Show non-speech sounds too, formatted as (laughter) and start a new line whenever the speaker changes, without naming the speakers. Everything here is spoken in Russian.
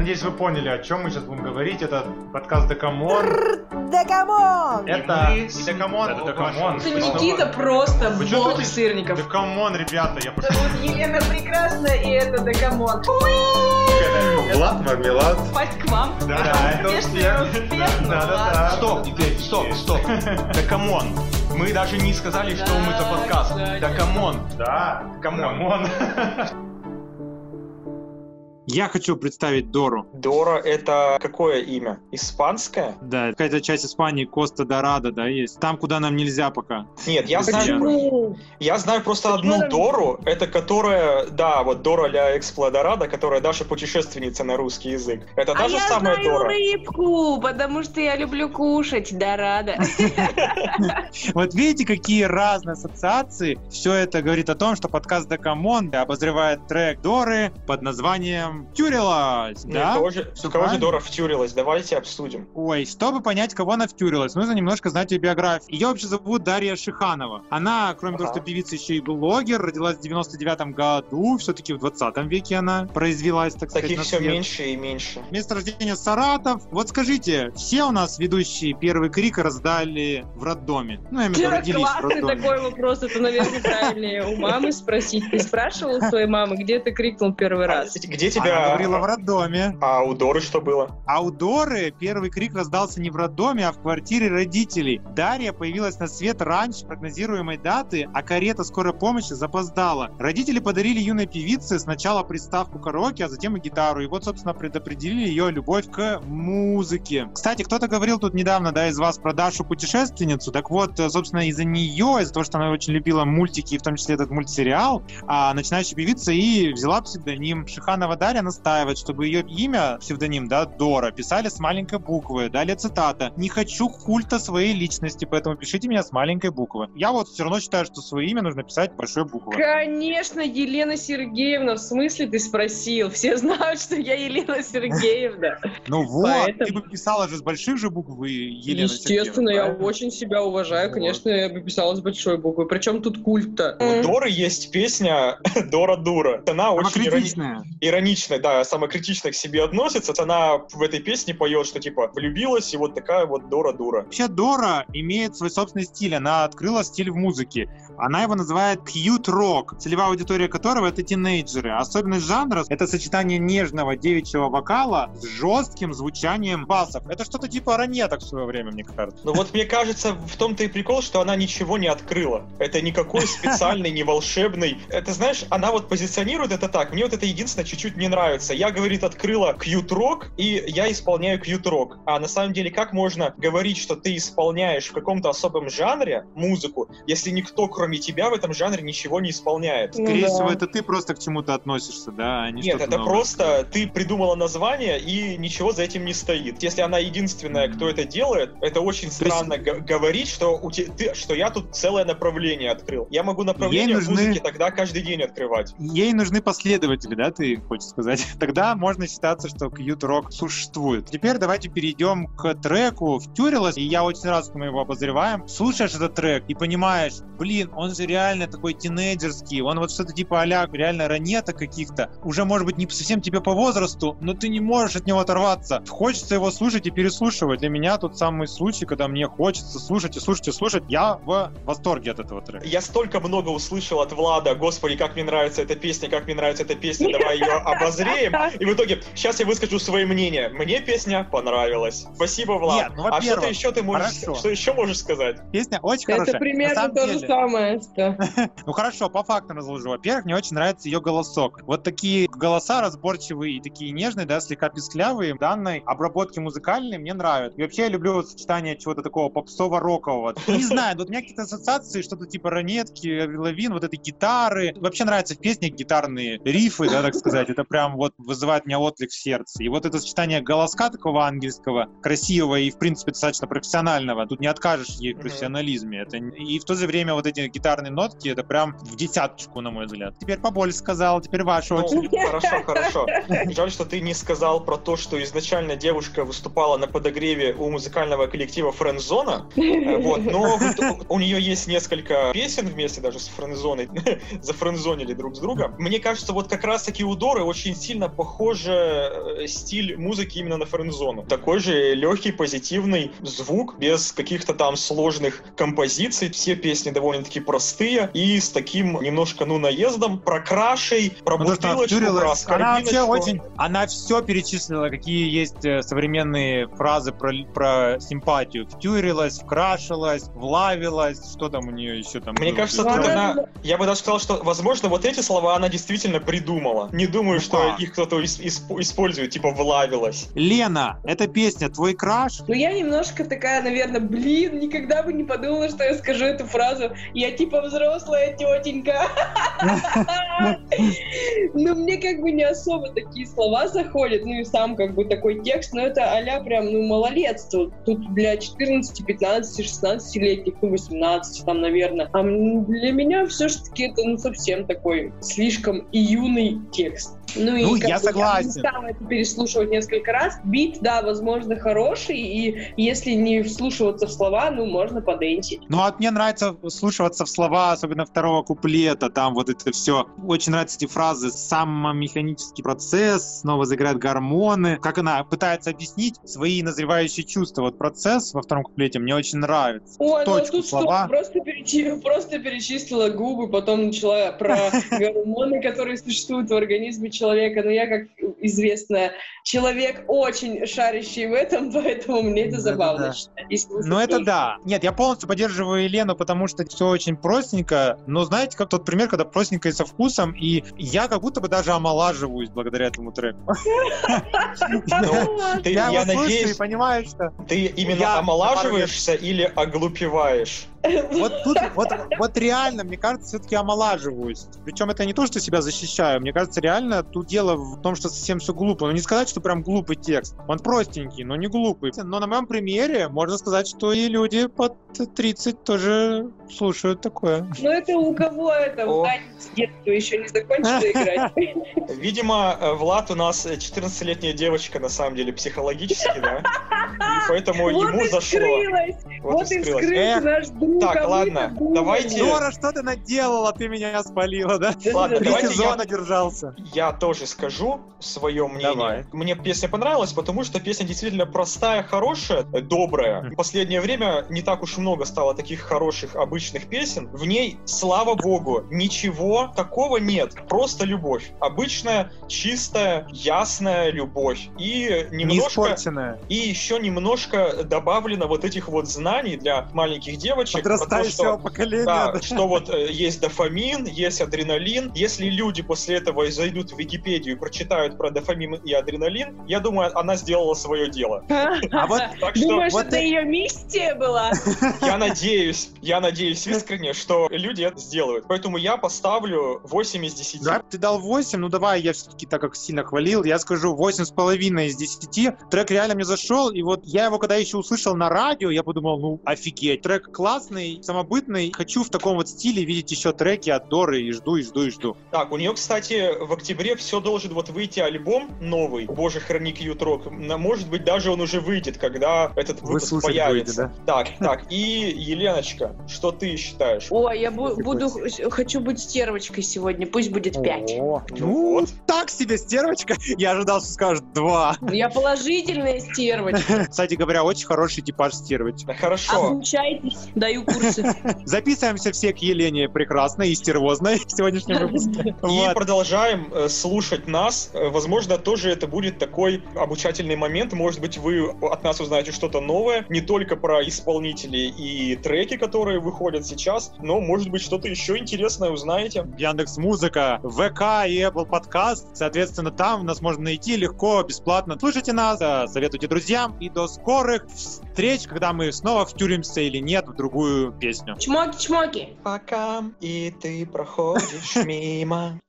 надеюсь, вы поняли, о чем мы сейчас будем говорить. Это подкаст Декамон.
Декамон!
Это не Декамон, это Декамон.
Это Никита просто бог сырников.
Декамон, ребята, я пошел.
Зовут Елена Прекрасная, и это Декамон.
Влад Мармелад.
Пасть к вам.
Да, это
Успешно,
Да, да, да.
Стоп, теперь, стоп, стоп. (laughs) Да камон. Мы даже не сказали, что мы за подкаст. Да камон.
Да, камон. (laughs)
Я хочу представить Дору.
Дора это какое имя? Испанское?
Да, какая-то часть Испании, Коста Дорадо, да, есть. Там, куда нам нельзя пока.
Нет, я знаю, я знаю просто одну Дору, это которая, да, вот Дора la Exploradora, которая Даша путешественница на русский язык. Это та
а
же
я
самая
знаю
Дора.
рыбку, потому что я люблю кушать, да рада. (laughs)
Вот видите, какие разные ассоциации. Все это говорит о том, что подкаст Декамон обозревает трек Доры под названием «Втюрилась».
Нет,
Да?
кого же,
Всё
в кого же? Дора втюрилась? Давайте обсудим.
Ой, чтобы понять, кого она втюрилась, нужно немножко знать ее биографию. Ее вообще зовут Дарья Шиханова. Она, кроме того,
Ага.
что певица, еще и блогер, родилась в 99 году, все-таки в 20 веке она произвелась, так сказать,
Таких
на
все
свет.
меньше и меньше.
Место рождения Саратов. Вот скажите, все у нас ведущие первый крик раздали в роддоме? Ну, я имею в виду, родились в роддоме.
такой вопрос, это, наверное, правильнее у мамы спросить. Ты спрашивал у своей мамы, где ты крикнул первый
А
раз?
где
Она
тебя...
говорила в роддоме.
А у Доры что было?
А у Доры первый крик раздался не в роддоме, а в квартире родителей. Дарья появилась на свет раньше прогнозируемой даты, а карета скорой помощи запоздала. Родители подарили юной певице сначала приставку караоке, а затем и гитару. И вот, собственно, предопределили ее любовь к музыке. Кстати, кто-то говорил тут недавно, да, из вас про Дашу путешественницу. Так вот, собственно, из-за нее, из-за того, что она очень любила мультики, и в том числе этот мультсериал, а, начинающая певица и взяла псевдоним Шиханова Дарья настаивает, чтобы ее имя, псевдоним, да, Дора, писали с маленькой буквы. Далее цитата. «Не хочу культа своей личности, поэтому пишите меня с маленькой буквы». Я вот все равно считаю, что свое имя нужно писать большой буквой.
Конечно, Елена Сергеевна, в смысле ты спросил? Все знают, что я Елена Сергеевна.
Ну вот, ты бы писала же с больших же букв Елена
Естественно, я очень себя уважаю. Конечно, я бы писала с большой буквы. Причем тут культ-то?
У Доры есть песня (laughs) Дора Дура. Она очень ирони-
Самокритичная.
да, самокритично к себе относится. Она в этой песне поет, что типа влюбилась, и вот такая вот Дора дура.
Вообще Дора имеет свой собственный стиль. Она открыла стиль в музыке. Она его называет cute rock, целевая аудитория которого это тинейджеры. Особенность жанра — это сочетание нежного девичьего вокала с жестким звучанием басов. Это что-то типа ранеток в свое время, мне кажется.
Ну вот мне кажется, в том-то и прикол, что она ничего не открыла. Это никакой специальный, не волшебный. Это, знаешь, она вот позиционирует это так. Мне вот это единственное чуть-чуть не нравится. Я, говорит, открыла кьют-рок, и я исполняю кьют-рок. А на самом деле, как можно говорить, что ты исполняешь в каком-то особом жанре музыку, если никто, кроме тебя, в этом жанре ничего не исполняет?
Ну
Скорее
да.
всего, это ты просто к чему-то относишься, да, а не
Нет, это
новое.
просто ты придумала название, и ничего за этим не стоит. Если она единственная, кто это делает, это очень
есть-
странно г- говорить, что, у те- ты, что я тут целое направление открыл. Я могу направление
Ей нужны-
музыке тогда каждый день открывать.
Ей нужны последователи, да, ты хочешь сказать? (laughs) Тогда можно считаться, что Qt Rock существует. Теперь давайте перейдем к треку «Втюрилась», и я очень рад, что мы его обозреваем. Слушаешь этот трек и понимаешь, блин, он же реально такой тинейджерский, он вот что-то типа а реально ранета каких-то, уже может быть не совсем тебе по возрасту, но ты не можешь от него оторваться. Хочется его слушать и переслушивать. Для меня тот самый случай, когда мне хочется слушать и слушать и слушать, я в восторге от этого трека.
Я столько много услышал от Влада, господи, как мне нравится эта песня, как мне нравится эта песня, давай ее (laughs) обозреем. И в итоге, сейчас я выскажу свое мнение. Мне песня понравилась. Спасибо, Влад.
Нет, ну,
а что ты еще ты можешь,
хорошо.
что еще можешь сказать?
Песня очень хорошая.
Это примерно то же самое, что... (laughs)
Ну хорошо, по фактам разложу. Во-первых, мне очень нравится ее голосок. Вот такие голоса разборчивые и такие нежные, да, слегка писклявые, данной обработки музыкальной мне нравятся. И вообще я люблю вот сочетание чего-то такого попсово-рокового. (laughs) Не знаю, вот у меня какие-то ассоциации, что-то типа ранетки, Лавин, вот этой гитары. Вообще нравятся в песнях гитарные рифы, да, так сказать. Это прям вот вызывает у меня отклик в сердце. И вот это сочетание голоска такого ангельского, красивого и, в принципе, достаточно профессионального. Тут не откажешь ей в профессионализме. Это... И в то же время вот эти гитарные нотки, это прям в десяточку, на мой взгляд. Теперь побольше сказал, теперь ваша
Ну,
очередь.
хорошо, хорошо. Жаль, что ты не сказал про то, что изначально девушка выступала на подогреве у музыкального коллектива Френдзона. Э, Вот, но у нее есть несколько песен вместе даже с Френдзоной, (laughs) зафрендзонили друг с другом. Мне кажется, вот как раз-таки у Доры очень очень сильно похоже э, стиль музыки именно на френдзону. Такой же легкий, позитивный звук, без каких-то там сложных композиций. Все песни довольно-таки простые и с таким немножко, ну, наездом, про крашей, про
Ну, что
бутылочку, про
она
скорбиночку.
очень, она все перечислила, какие есть э, современные фразы про, про симпатию. Втюрилась, вкрашилась, влавилась, что там у нее еще там
Мне
было?
кажется, тут
она-.
Я бы даже сказал, что, возможно, вот эти слова она действительно придумала. Не думаю,
Ну
что их кто-то ис- исп- использует, типа «влавилась».
Лена, эта песня твой краш?
Ну, я немножко такая, наверное, блин, никогда бы не подумала, что я скажу эту фразу. Я типа взрослая тетенька. (laughs) Ну, мне как бы не особо такие слова заходят, ну и сам как бы такой текст, но это а прям, ну, малолетство. Тут для 14, 15, 16-летних, ну, 18 там, наверное. А для меня все-таки это, ну, совсем такой слишком и юный текст. Ну, и
Ну, я
бы
согласен.
не стала это переслушивать несколько раз. Бит, да, возможно, хороший, и если не вслушиваться в слова, ну, можно поденсить.
Ну, а мне нравится слушаться в слова, особенно второго куплета, там вот это все. Очень нравятся эти фразы «самомеханический процесс», снова заиграют гормоны. Как она пытается объяснить свои назревающие чувства. Вот процесс во втором куплете мне очень нравится.
Ой, ну
Точку,
тут
слова.
что, просто, перечи- просто перечислила губы, потом начала про (laughs) гормоны, которые существуют в организме человека. Но я, как известно, человек очень шарящий в этом, (laughs) поэтому мне это забавно. И слушать
Ну это да. Нет, я полностью поддерживаю Елену, потому что все очень простенько. Но знаете, как тот пример, когда простенько и со вкусом, и я как будто бы даже омолаживаюсь благодаря этому треку. (laughs)
Ну, ты-
Я
надеюсь,
понимаю, что
ты именно омолаживаешься или оглупеваешь?
Вот тут, вот, вот реально, мне кажется, все-таки омолаживаюсь. Причем это не то, что себя защищаю. Мне кажется, реально тут дело в том, что совсем все глупо. Ну не сказать, что прям глупый текст. Он простенький, но не глупый. Но на моем примере можно сказать, что и люди под 30 тоже слушают такое.
Ну это у кого это
О.
танец детства еще не закончила играть?
Видимо, э, Влад у нас э, 14-летняя девочка, на самом деле, психологически, да? И поэтому
Вот
ему
и
зашло.
скрылась, вот и
скрылось.
скрылся
Эх.
наш друг.
Так,
а мы-то
ладно, давайте-
Дора, что ты наделала? Ты меня спалила, да?
Ладно,
Три
давайте я-
сезона держался.
Я тоже скажу свое мнение.
Давай.
Мне песня понравилась, потому что песня действительно простая, хорошая, добрая. В последнее время не так уж много стало таких хороших обычных песен. В ней, слава богу, ничего такого нет. Просто любовь. Обычная, чистая, ясная любовь. И
Не
немножко...
испорченная.
И еще немножко добавлено вот этих вот знаний для маленьких девочек.
Подрастающего
что-
поколения.
да,
да.
что вот э, есть дофамин, есть адреналин. Если люди после этого зайдут в Википедию и прочитают про дофамин и адреналин, я думаю, она сделала свое дело. (laughs)
А вот
Так что
Думаешь,
вот
это
и-
ее миссия была? (laughs)
я надеюсь, я надеюсь искренне, что люди это сделают. Поэтому я поставлю 8 из 10.
Да, ты дал 8, ну давай, я все-таки так как сильно хвалил, я скажу 8,5 из 10. Трек реально мне зашел, и вот я его когда еще услышал на радио, я подумал, ну офигеть, трек классный, самобытный, хочу в таком вот стиле видеть еще треки от Доры, и жду, и жду, и жду.
Так, у нее, кстати, в октябре все должен вот выйти альбом новый, Боже, храни Кьютрок. Может быть, даже он уже выйдет, когда этот
Вы
выпуск
слушать
появится.
будете,
Так, так, и Еленочка, что ты считаешь?
Ой, я бу- буду, хочу быть стервочкой сегодня, пусть будет пять.
О,
Ну
ну,
вот.
так себе стервочка. Я ожидал, что скажешь 2.
Я положительная стервочка. (laughs)
Кстати говоря, очень хороший типаж стервочки.
Да, Хорошо.
Обучайтесь, даю курсы. (laughs)
Записываемся все к Елене прекрасной и стервозной в сегодняшнем выпуске.
И продолжаем э, слушать нас. Э, Возможно, тоже это будет такой обучательный момент. Может быть, вы от нас узнаете что-то новое, не только про исполнителей и треки, которые выходят сейчас, но, может быть, что-то еще интересное узнаете.
Яндекс Музыка, ВК и Apple Podcast. Соответственно, там нас можно найти легко, бесплатно. Слушайте нас, э, советуйте друзьям и до скорых встреч, когда мы снова втюримся или нет в другую песню.
Чмоки-чмоки.
Пока и ты проходишь (laughs) мимо.